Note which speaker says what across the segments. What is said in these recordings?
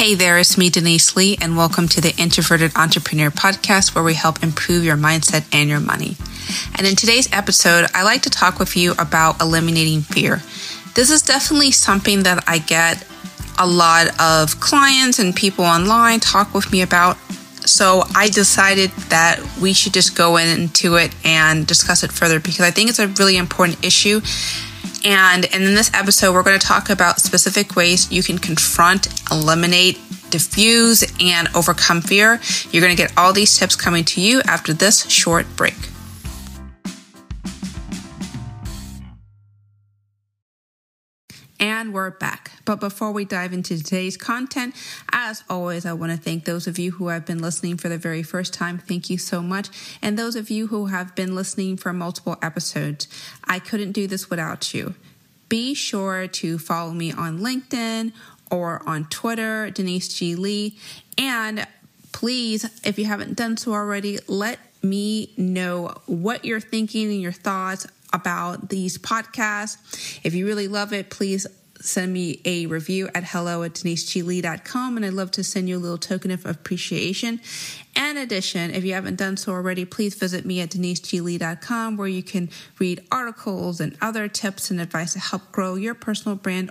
Speaker 1: Hey there, it's me, Denise Lee, and welcome to the Introverted Entrepreneur Podcast, where we help improve your mindset and your money. And in today's episode, I like to talk with you about eliminating fear. This is definitely something that I get a lot of clients and people online talk with me about. So I decided that we should just go into it and discuss it further because I think it's a really important issue and in this episode, we're going to talk about specific ways you can confront, eliminate, diffuse, and overcome fear. You're going to get all these tips coming to you after this short break. And we're back. But before we dive into today's content, as always, I want to thank those of you who have been listening for the very first time. Thank you so much. And those of you who have been listening for multiple episodes, I couldn't do this without you. Be sure to follow me on LinkedIn or on Twitter, Denise G. Lee. And please, if you haven't done so already, let me know what you're thinking and your thoughts about these podcasts. If you really love it, please send me a review at hello at deniseglee.com and I'd love to send you a little token of appreciation. In addition, if you haven't done so already, please visit me at deniseglee.com where you can read articles and other tips and advice to help grow your personal brand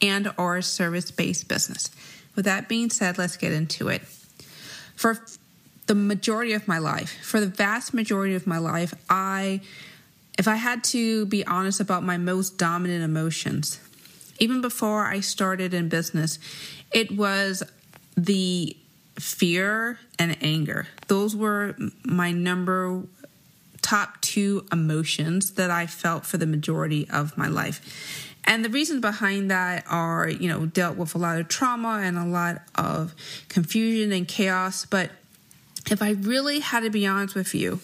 Speaker 1: and or service-based business. With that being said, let's get into it. For the majority of my life, for the vast majority of my life, I if I had to be honest about my most dominant emotions, even before I started in business, it was the fear and anger. Those were my number top two emotions that I felt for the majority of my life. And the reasons behind that are, you know, dealt with a lot of trauma and a lot of confusion and chaos. But if I really had to be honest with you,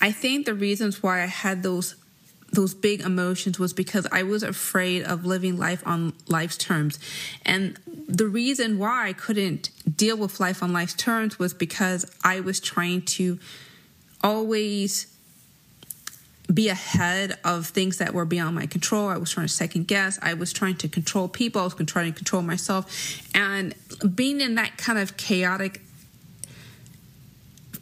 Speaker 1: I think the reasons why I had those those big emotions was because I was afraid of living life on life's terms. And the reason why I couldn't deal with life on life's terms was because I was trying to always be ahead of things that were beyond my control. I was trying to second guess. I was trying to control people. I was trying to control myself. And being in that kind of chaotic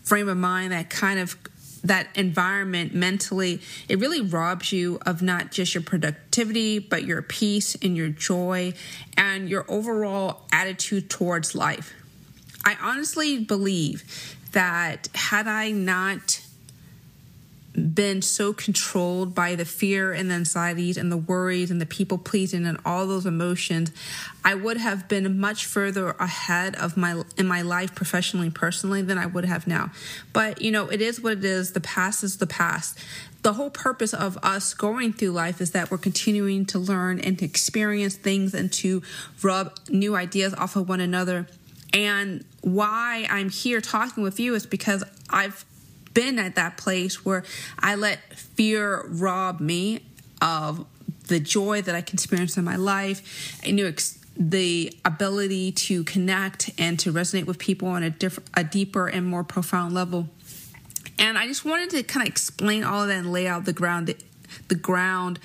Speaker 1: frame of mind, that kind of that environment mentally, it really robs you of not just your productivity, but your peace and your joy and your overall attitude towards life. I honestly believe that had I not been so controlled by the fear and the anxieties and the worries and the people pleasing and all those emotions, I would have been much further ahead of my in my life professionally personally than I would have now. But you know, it is what it is. The past is the past. The whole purpose of us going through life is that we're continuing to learn and to experience things and to rub new ideas off of one another. And why I'm here talking with you is because I've been at that place where I let fear rob me of the joy that I can experience in my life. I knew ex- the ability to connect and to resonate with people on a a deeper and more profound level. And I just wanted to kind of explain all of that and lay out the ground, the ground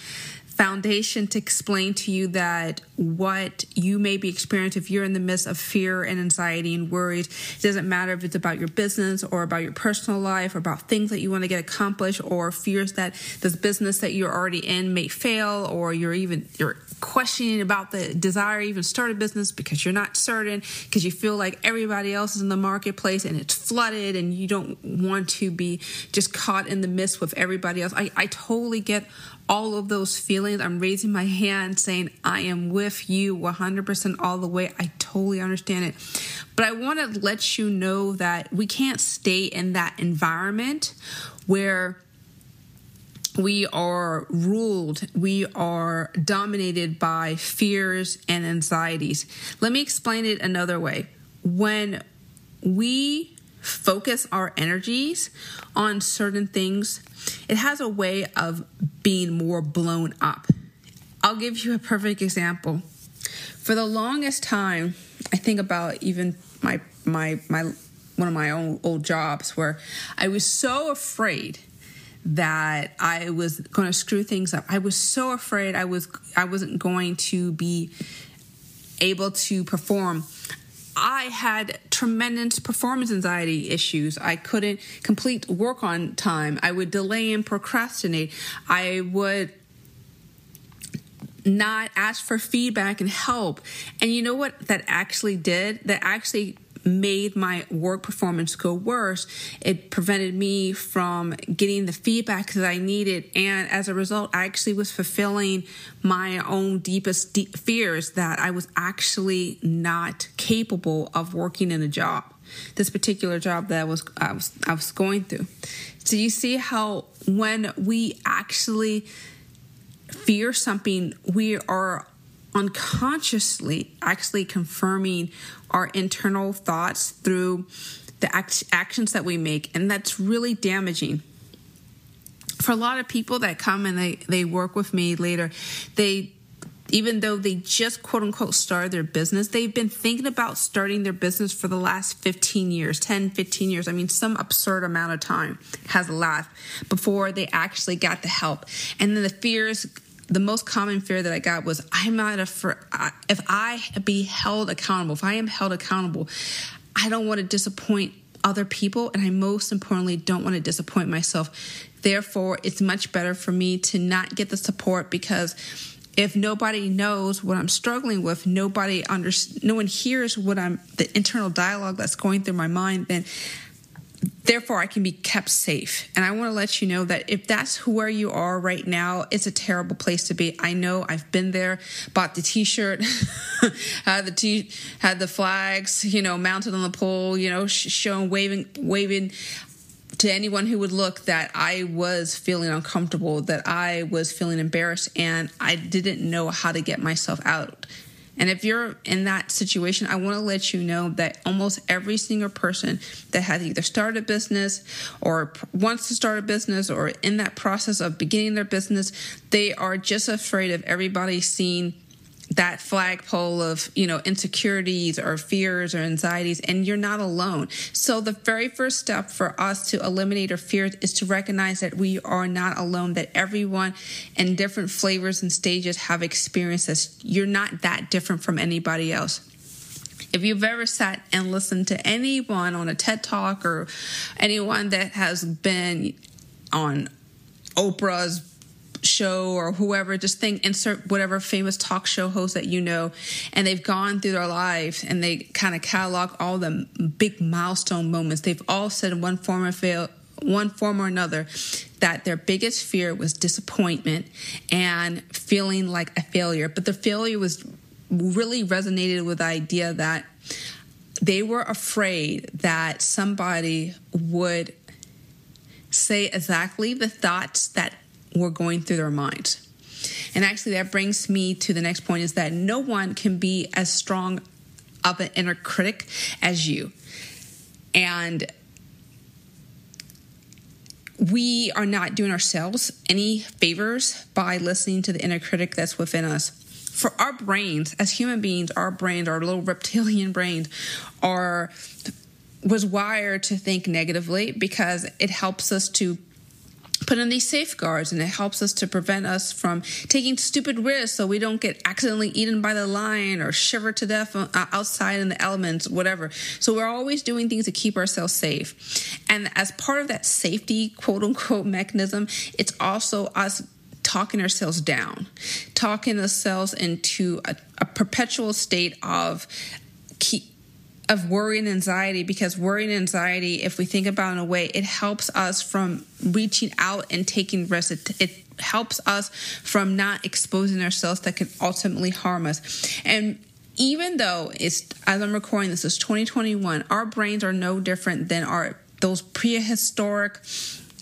Speaker 1: foundation to explain to you that what you may be experiencing if you're in the midst of fear and anxiety and worries it doesn't matter if it's about your business or about your personal life or about things that you want to get accomplished or fears that this business that you're already in may fail or you're even you're questioning about the desire to even start a business because you're not certain because you feel like everybody else is in the marketplace and it's flooded and you don't want to be just caught in the midst with everybody else. I, I totally get all of those feelings. I'm raising my hand saying, I am with you 100% all the way. I totally understand it. But I want to let you know that we can't stay in that environment where we are ruled, we are dominated by fears and anxieties. Let me explain it another way. When we focus our energies on certain things, it has a way of being more blown up. I'll give you a perfect example. For the longest time, I think about even my my my one of my own old jobs where I was so afraid that I was going to screw things up. I was so afraid I was I wasn't going to be able to perform. I had tremendous performance anxiety issues. I couldn't complete work on time. I would delay and procrastinate. I would not ask for feedback and help. And you know what that actually did? That actually made my work performance go worse. It prevented me from getting the feedback that I needed. And as a result, I actually was fulfilling my own deepest deep fears that I was actually not capable of working in a job. This particular job that I was I was I was going through. So you see how when we actually fear something, we are unconsciously actually confirming our internal thoughts through the act- actions that we make, and that's really damaging. For a lot of people that come and they, they work with me later, they even though they just quote unquote started their business, they've been thinking about starting their business for the last 15 years, 10, 15 years. I mean, some absurd amount of time has elapsed before they actually got the help. And then the fears the most common fear that I got was I'm not a for if I be held accountable, if I am held accountable, I don't want to disappoint other people and I most importantly don't want to disappoint myself. Therefore, it's much better for me to not get the support because if nobody knows what I'm struggling with, nobody under, no one hears what I'm the internal dialogue that's going through my mind, then therefore I can be kept safe. And I want to let you know that if that's where you are right now, it's a terrible place to be. I know I've been there, bought the t-shirt, had the t had the flags, you know, mounted on the pole, you know, showing waving waving to anyone who would look that I was feeling uncomfortable, that I was feeling embarrassed and I didn't know how to get myself out. And if you're in that situation, I want to let you know that almost every single person that has either started a business or wants to start a business or in that process of beginning their business, they are just afraid of everybody seeing that flagpole of you know insecurities or fears or anxieties and you're not alone. So the very first step for us to eliminate our fears is to recognize that we are not alone that everyone in different flavors and stages have experienced this. You're not that different from anybody else. If you've ever sat and listened to anyone on a TED Talk or anyone that has been on Oprah's show or whoever, just think insert whatever famous talk show host that you know, and they've gone through their lives and they kind of catalog all the big milestone moments. They've all said in one form or fail one form or another that their biggest fear was disappointment and feeling like a failure. But the failure was really resonated with the idea that they were afraid that somebody would say exactly the thoughts that were going through their minds. And actually, that brings me to the next point is that no one can be as strong of an inner critic as you. And we are not doing ourselves any favors by listening to the inner critic that's within us. For our brains, as human beings, our brains, our little reptilian brains, are was wired to think negatively because it helps us to put in these safeguards and it helps us to prevent us from taking stupid risks so we don't get accidentally eaten by the lion or shiver to death uh, outside in the elements whatever. So we're always doing things to keep ourselves safe. And as part of that safety quote unquote mechanism it's also us talking ourselves down talking ourselves into a, a perpetual state of keep of worry and anxiety because worry and anxiety, if we think about it in a way, it helps us from reaching out and taking risks. It, it helps us from not exposing ourselves that can ultimately harm us. And even though it's as I'm recording this is 2021, our brains are no different than our those prehistoric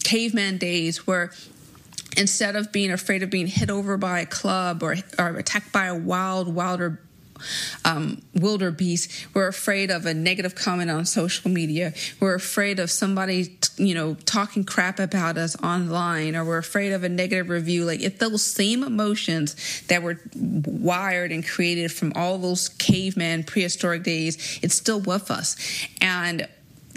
Speaker 1: caveman days where instead of being afraid of being hit over by a club or, or attacked by a wild, wilder um, wildebeest. We're afraid of a negative comment on social media. We're afraid of somebody, you know, talking crap about us online, or we're afraid of a negative review. Like if those same emotions that were wired and created from all those caveman prehistoric days, it's still with us. And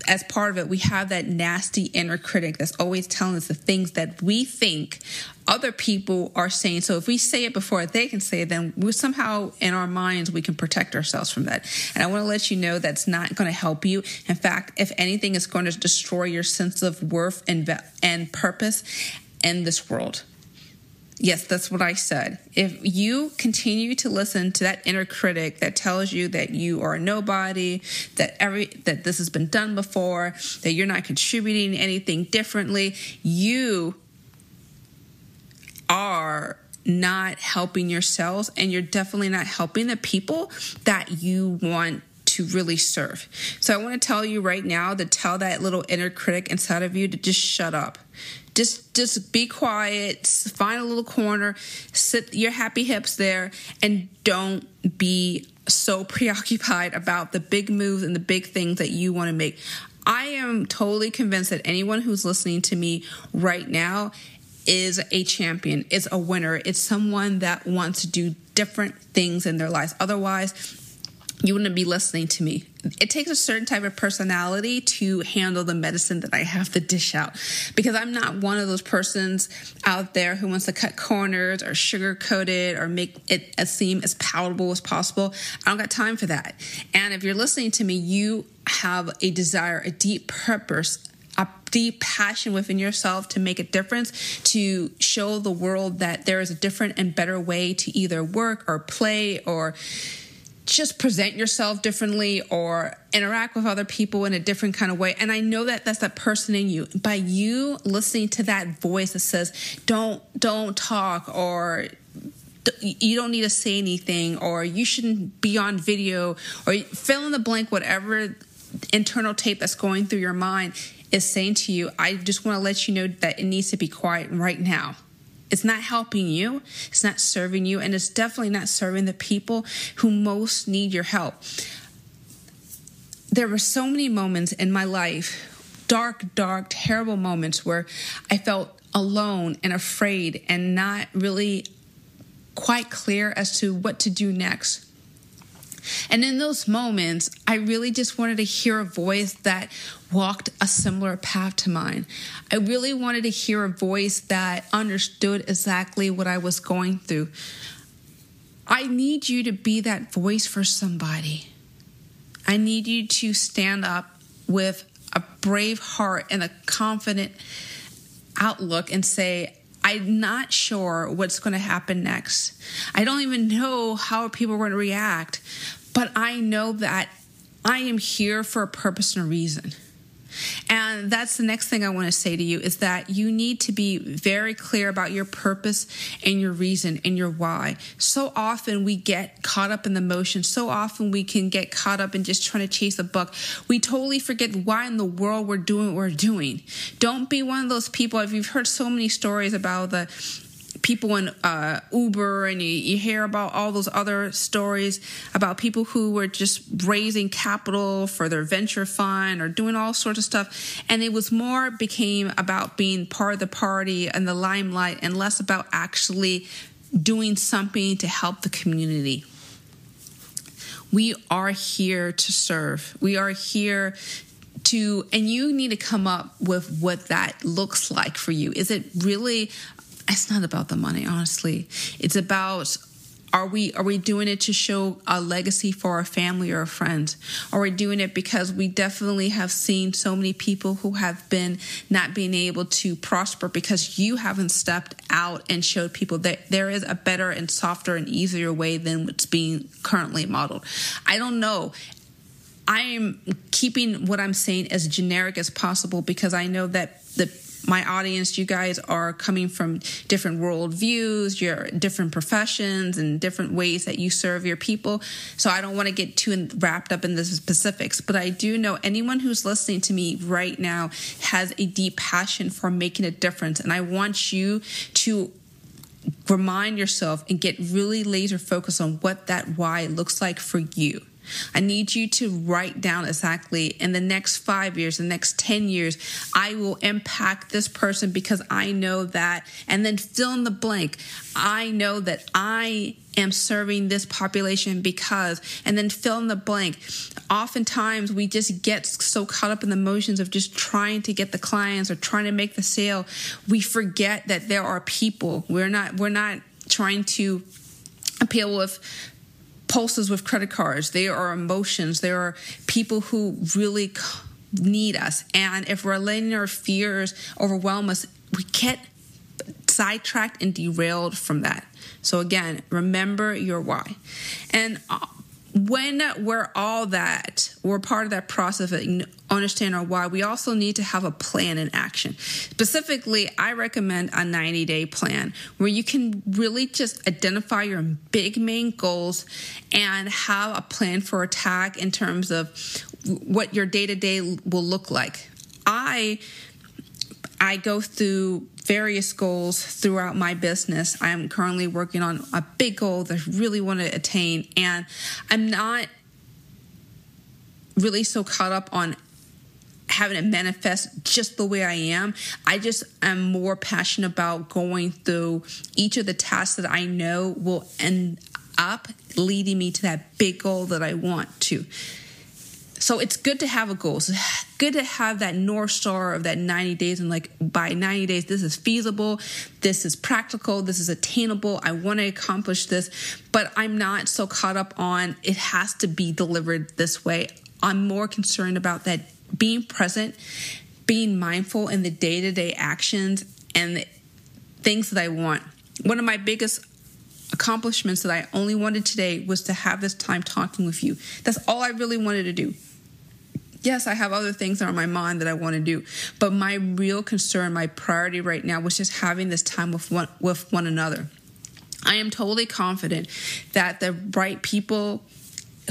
Speaker 1: as part of it, we have that nasty inner critic that's always telling us the things that we think other people are saying. So if we say it before they can say it, then we somehow in our minds we can protect ourselves from that. And I want to let you know that's not going to help you. In fact, if anything, it's going to destroy your sense of worth and and purpose in this world. Yes, that's what I said. If you continue to listen to that inner critic that tells you that you are nobody, that every that this has been done before, that you're not contributing anything differently, you are not helping yourselves and you're definitely not helping the people that you want to really serve. So I want to tell you right now to tell that little inner critic inside of you to just shut up just just be quiet find a little corner sit your happy hips there and don't be so preoccupied about the big moves and the big things that you want to make i am totally convinced that anyone who's listening to me right now is a champion is a winner it's someone that wants to do different things in their lives otherwise you wouldn't be listening to me. It takes a certain type of personality to handle the medicine that I have to dish out because I'm not one of those persons out there who wants to cut corners or sugarcoat it or make it seem as palatable as possible. I don't got time for that. And if you're listening to me, you have a desire, a deep purpose a deep passion within yourself to make a difference, to show the world that there is a different and better way to either work or play or just present yourself differently or interact with other people in a different kind of way. And I know that that's that person in you. By you listening to that voice that says, "Don't don't talk," or you don't need to say anything, or you shouldn't be on video, or fill in the blank, whatever internal tape that's going through your mind is saying to you, I just want to let you know that it needs to be quiet right now. It's not helping you, it's not serving you, and it's definitely not serving the people who most need your help. There were so many moments in my life, dark, dark, terrible moments where I felt alone and afraid and not really quite clear as to what to do next. And in those moments, I really just wanted to hear a voice that walked a similar path to mine. I really wanted to hear a voice that understood exactly what I was going through. I need you to be that voice for somebody. I need you to stand up with a brave heart and a confident outlook and say, I'm not sure what's going to happen next. I don't even know how people are going to react, but I know that I am here for a purpose and a reason. And that's the next thing I want to say to you is that you need to be very clear about your purpose and your reason and your why. So often we get caught up in the motion. So often we can get caught up in just trying to chase a buck. We totally forget why in the world we're doing what we're doing. Don't be one of those people. If you've heard so many stories about the people in uh, Uber and you, you hear about all those other stories about people who were just raising capital for their venture fund or doing all sorts of stuff. And it was more became about being part of the party and the limelight and less about actually doing something to help the community. We are here to serve. We are here to, and you need to come up with what that looks like for you. Is it really it's not about the money, honestly. It's about are we are we doing it to show a legacy for our family or our friends? Are we doing it because we definitely have seen so many people who have been not being able to prosper because you haven't stepped out and showed people that there is a better and softer and easier way than what's being currently modeled? I don't know. I am keeping what I'm saying as generic as possible because I know that the my audience, you guys are coming from different worldviews, your different professions, and different ways that you serve your people. So I don't want to get too wrapped up in the specifics, but I do know anyone who's listening to me right now has a deep passion for making a difference. And I want you to remind yourself and get really laser focused on what that why looks like for you. I need you to write down exactly in the next five years, the next 10 years, I will impact this person because I know that. And then fill in the blank. I know that I am serving this population because, and then fill in the blank. Oftentimes we just get so caught up in the motions of just trying to get the clients or trying to make the sale. We forget that there are people. We're not, we're not trying to appeal with pulses with credit cards. There are emotions. There are people who really need us. And if we're letting our fears overwhelm us, we get sidetracked and derailed from that. So again, remember your why. And uh, when we're all that, we're part of that process of understand our why, we also need to have a plan in action. Specifically, I recommend a 90 day plan where you can really just identify your big main goals and have a plan for attack in terms of what your day to day will look like. I I go through various goals throughout my business. I'm currently working on a big goal that I really want to attain, and I'm not really so caught up on having it manifest just the way I am. I just am more passionate about going through each of the tasks that I know will end up leading me to that big goal that I want to. So it's good to have a goal. It's good to have that North Star of that 90 days and like by 90 days, this is feasible, this is practical, this is attainable. I want to accomplish this, but I'm not so caught up on it has to be delivered this way. I'm more concerned about that being present, being mindful in the day to day actions and things that I want. One of my biggest accomplishments that I only wanted today was to have this time talking with you. That's all I really wanted to do yes, I have other things that are on my mind that I want to do, but my real concern, my priority right now was just having this time with one with one another. I am totally confident that the right people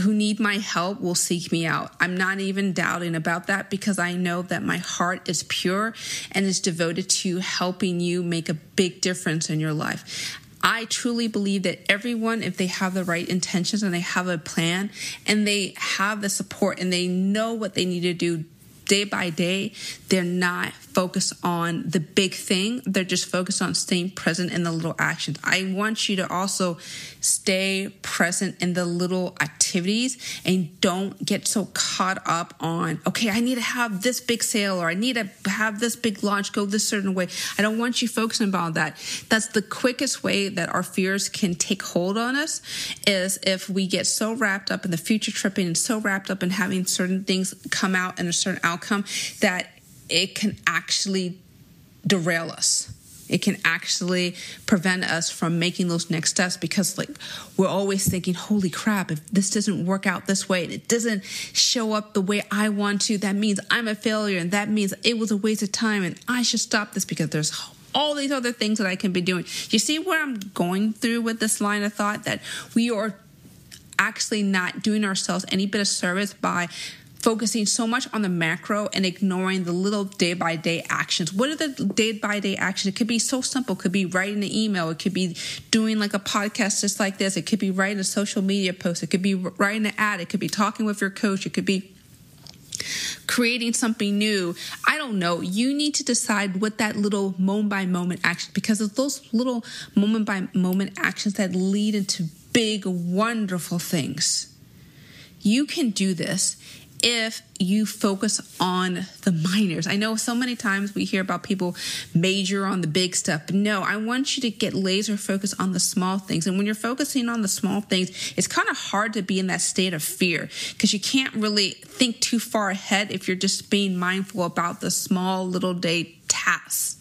Speaker 1: who need my help will seek me out. I'm not even doubting about that because I know that my heart is pure and is devoted to helping you make a big difference in your life. I truly believe that everyone, if they have the right intentions and they have a plan and they have the support and they know what they need to do day by day, they're not focused on the big thing. They're just focused on staying present in the little actions. I want you to also stay present in the little activities and don't get so caught up on, okay, I need to have this big sale or I need to have this big launch go this certain way. I don't want you focusing about that. That's the quickest way that our fears can take hold on us is if we get so wrapped up in the future tripping and so wrapped up in having certain things come out in a certain outcome that it can actually derail us. It can actually prevent us from making those next steps because, like, we're always thinking, holy crap, if this doesn't work out this way and it doesn't show up the way I want to, that means I'm a failure and that means it was a waste of time and I should stop this because there's all these other things that I can be doing. You see where I'm going through with this line of thought that we are actually not doing ourselves any bit of service by focusing so much on the macro and ignoring the little day by day actions. What are the day by day actions? It could be so simple. It could be writing an email. It could be doing like a podcast just like this. It could be writing a social media post. It could be writing an ad. It could be talking with your coach. It could be creating something new. I don't know. You need to decide what that little moment by moment action because it's those little moment by moment actions that lead into big wonderful things. You can do this if you focus on the minors. I know so many times we hear about people major on the big stuff, but no, I want you to get laser focused on the small things. And when you're focusing on the small things, it's kind of hard to be in that state of fear because you can't really think too far ahead if you're just being mindful about the small little day tasks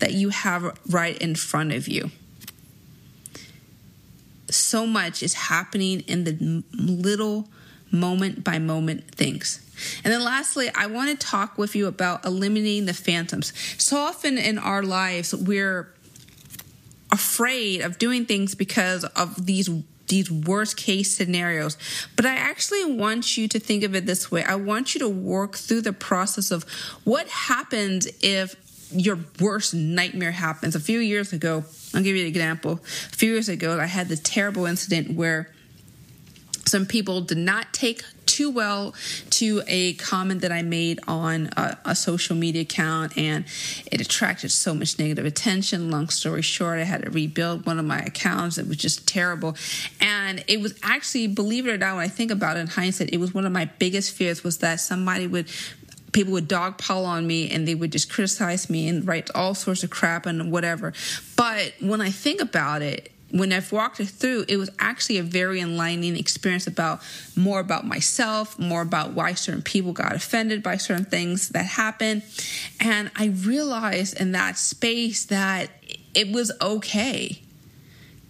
Speaker 1: that you have right in front of you so much is happening in the little moment by moment things. And then lastly, I want to talk with you about eliminating the phantoms. So often in our lives, we're afraid of doing things because of these these worst case scenarios. But I actually want you to think of it this way. I want you to work through the process of what happens if your worst nightmare happens. A few years ago, I'll give you an example. A few years ago, I had this terrible incident where some people did not take too well to a comment that I made on a, a, social media account, and it attracted so much negative attention. Long story short, I had to rebuild one of my accounts. It was just terrible, and it was actually, believe it or not, when I think about it in hindsight, it was one of my biggest fears was that somebody would people would dogpile on me and they would just criticize me and write all sorts of crap and whatever. But when I think about it, when I've walked it through, it was actually a very enlightening experience about more about myself, more about why certain people got offended by certain things that happened. And I realized in that space that it was okay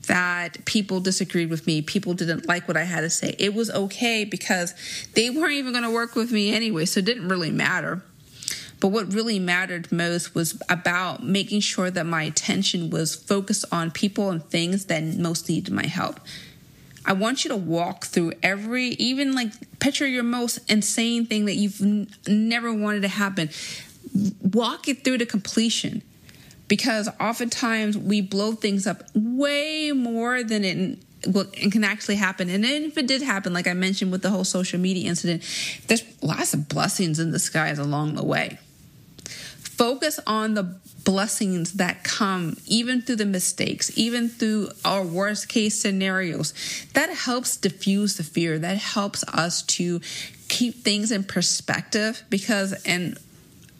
Speaker 1: that people disagreed with me, people didn't like what I had to say. It was okay because they weren't even going to work with me anyway, so it didn't really matter. But what really mattered most was about making sure that my attention was focused on people and things that most needed my help. I want you to walk through every, even like picture your most insane thing that you've n- never wanted to happen. Walk it through to completion because oftentimes we blow things up way more than it well, it can actually happen. And if it did happen, like I mentioned with the whole social media incident, there's lots of blessings in disguise along the way. Focus on the blessings that come even through the mistakes, even through our worst case scenarios. That helps diffuse the fear. That helps us to keep things in perspective because in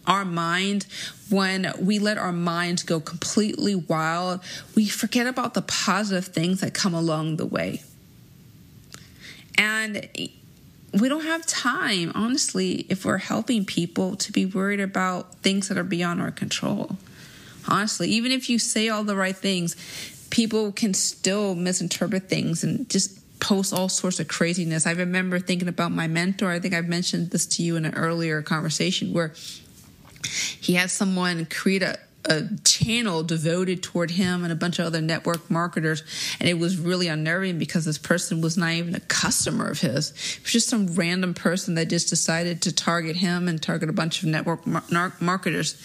Speaker 1: our mind, when we let our minds go completely wild, we forget about the positive things that come along the way. And we don't have time, honestly, if we're helping people to be worried about things that are beyond our control. Honestly, even if you say all the right things, people can still misinterpret things and just post all sorts of craziness. I remember thinking about my mentor. I think I've mentioned this to you in an earlier conversation where he had someone create a, a channel devoted toward him and a bunch of other network marketers. And it was really unnerving because this person was not even a customer of his. It was just some random person that just decided to target him and target a bunch of network mar- marketers.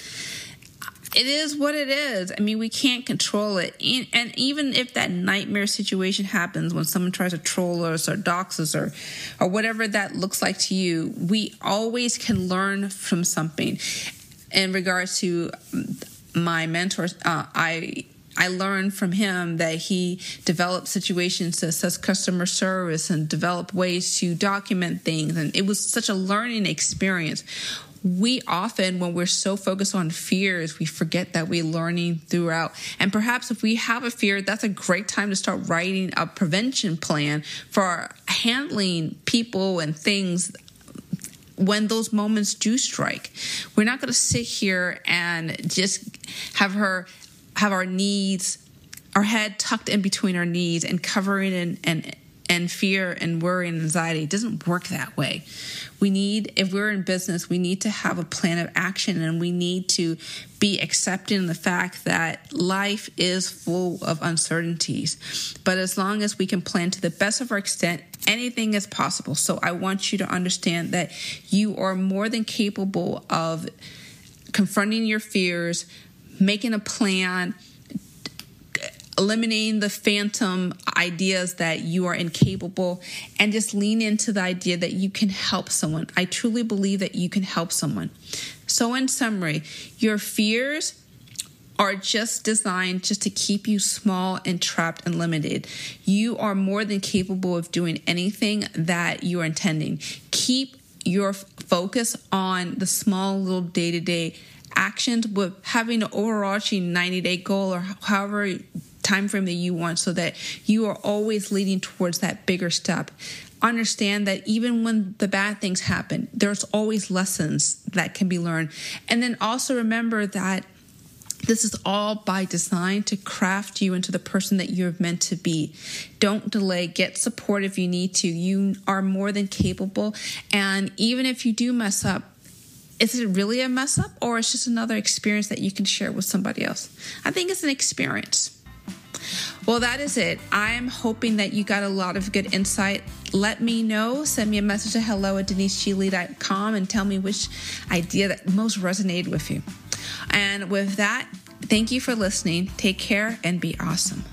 Speaker 1: It is what it is. I mean, we can't control it. And even if that nightmare situation happens when someone tries to troll us or dox us or, or whatever that looks like to you, we always can learn from something. In regards to my mentor, uh, I I learned from him that he developed situations to assess customer service and develop ways to document things, and it was such a learning experience. We often, when we're so focused on fears, we forget that we're learning throughout. And perhaps if we have a fear, that's a great time to start writing a prevention plan for handling people and things when those moments do strike. We're not going to sit here and just have her have our needs, our head tucked in between our knees and covering and and and fear and worry and anxiety. It doesn't work that way. We need, if we're in business, we need to have a plan of action and we need to be accepting the fact that life is full of uncertainties. But as long as we can plan to the best of our extent, anything is possible. So I want you to understand that you are more than capable of confronting your fears, making a plan, eliminating the phantom ideas that you are incapable and just lean into the idea that you can help someone. I truly believe that you can help someone. So, in summary, your fears are just designed just to keep you small and trapped and limited. You are more than capable of doing anything that you are intending. Keep your focus on the small little day to day actions with having an overarching 90 day goal or however time frame that you want so that you are always leading towards that bigger step understand that even when the bad things happen there's always lessons that can be learned and then also remember that this is all by design to craft you into the person that you're meant to be. Don't delay. Get support if you need to. You are more than capable. And even if you do mess up, is it really a mess up or it's just another experience that you can share with somebody else? I think it's an experience. Well, that is it. I'm hoping that you got a lot of good insight. Let me know. Send me a message to hello at deniseglee.com and tell me which idea that most resonated with you. And with that, thank you for listening. Take care and be awesome.